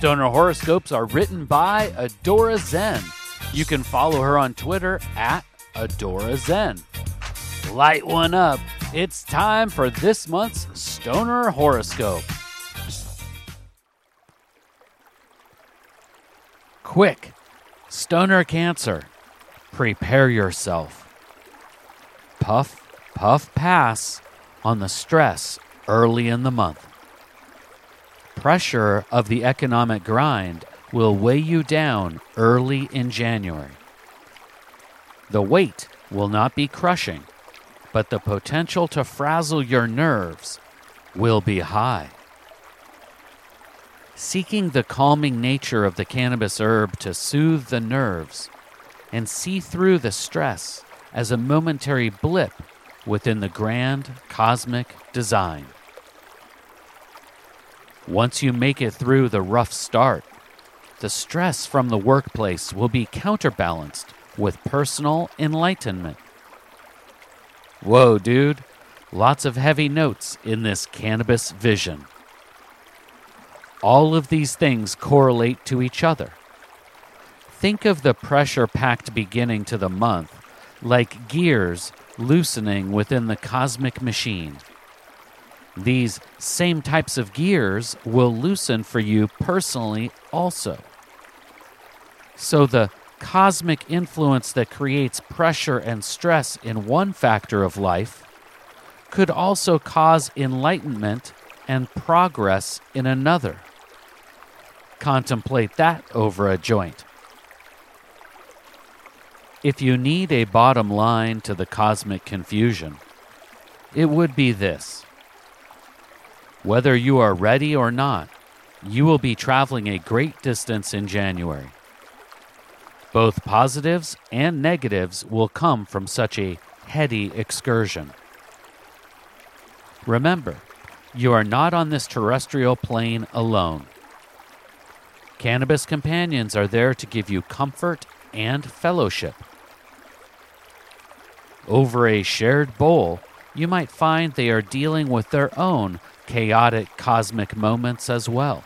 Stoner horoscopes are written by Adora Zen. You can follow her on Twitter at Adora Zen. Light one up. It's time for this month's Stoner horoscope. Quick, Stoner Cancer. Prepare yourself. Puff, puff, pass on the stress early in the month. Pressure of the economic grind will weigh you down early in January. The weight will not be crushing, but the potential to frazzle your nerves will be high. Seeking the calming nature of the cannabis herb to soothe the nerves and see through the stress as a momentary blip within the grand cosmic design. Once you make it through the rough start, the stress from the workplace will be counterbalanced with personal enlightenment. Whoa, dude, lots of heavy notes in this cannabis vision. All of these things correlate to each other. Think of the pressure packed beginning to the month like gears loosening within the cosmic machine. These same types of gears will loosen for you personally also. So, the cosmic influence that creates pressure and stress in one factor of life could also cause enlightenment and progress in another. Contemplate that over a joint. If you need a bottom line to the cosmic confusion, it would be this. Whether you are ready or not, you will be traveling a great distance in January. Both positives and negatives will come from such a heady excursion. Remember, you are not on this terrestrial plane alone. Cannabis companions are there to give you comfort and fellowship. Over a shared bowl, you might find they are dealing with their own chaotic cosmic moments as well.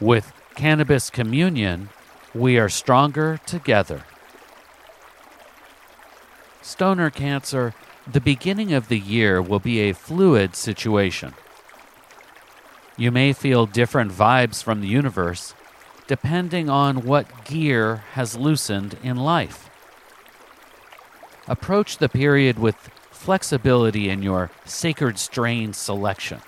With Cannabis Communion, we are stronger together. Stoner Cancer, the beginning of the year will be a fluid situation. You may feel different vibes from the universe depending on what gear has loosened in life. Approach the period with flexibility in your sacred strain selection.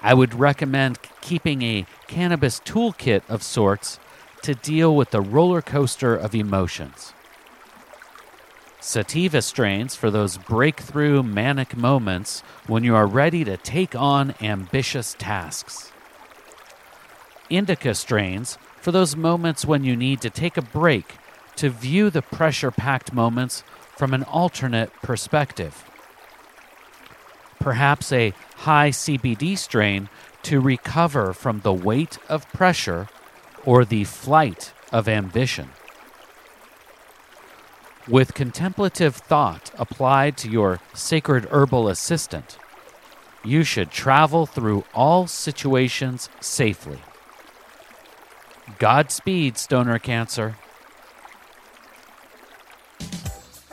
I would recommend keeping a cannabis toolkit of sorts to deal with the roller coaster of emotions. Sativa strains for those breakthrough manic moments when you are ready to take on ambitious tasks. Indica strains for those moments when you need to take a break to view the pressure packed moments from an alternate perspective. Perhaps a high CBD strain to recover from the weight of pressure or the flight of ambition. With contemplative thought applied to your sacred herbal assistant, you should travel through all situations safely. Godspeed, Stoner Cancer.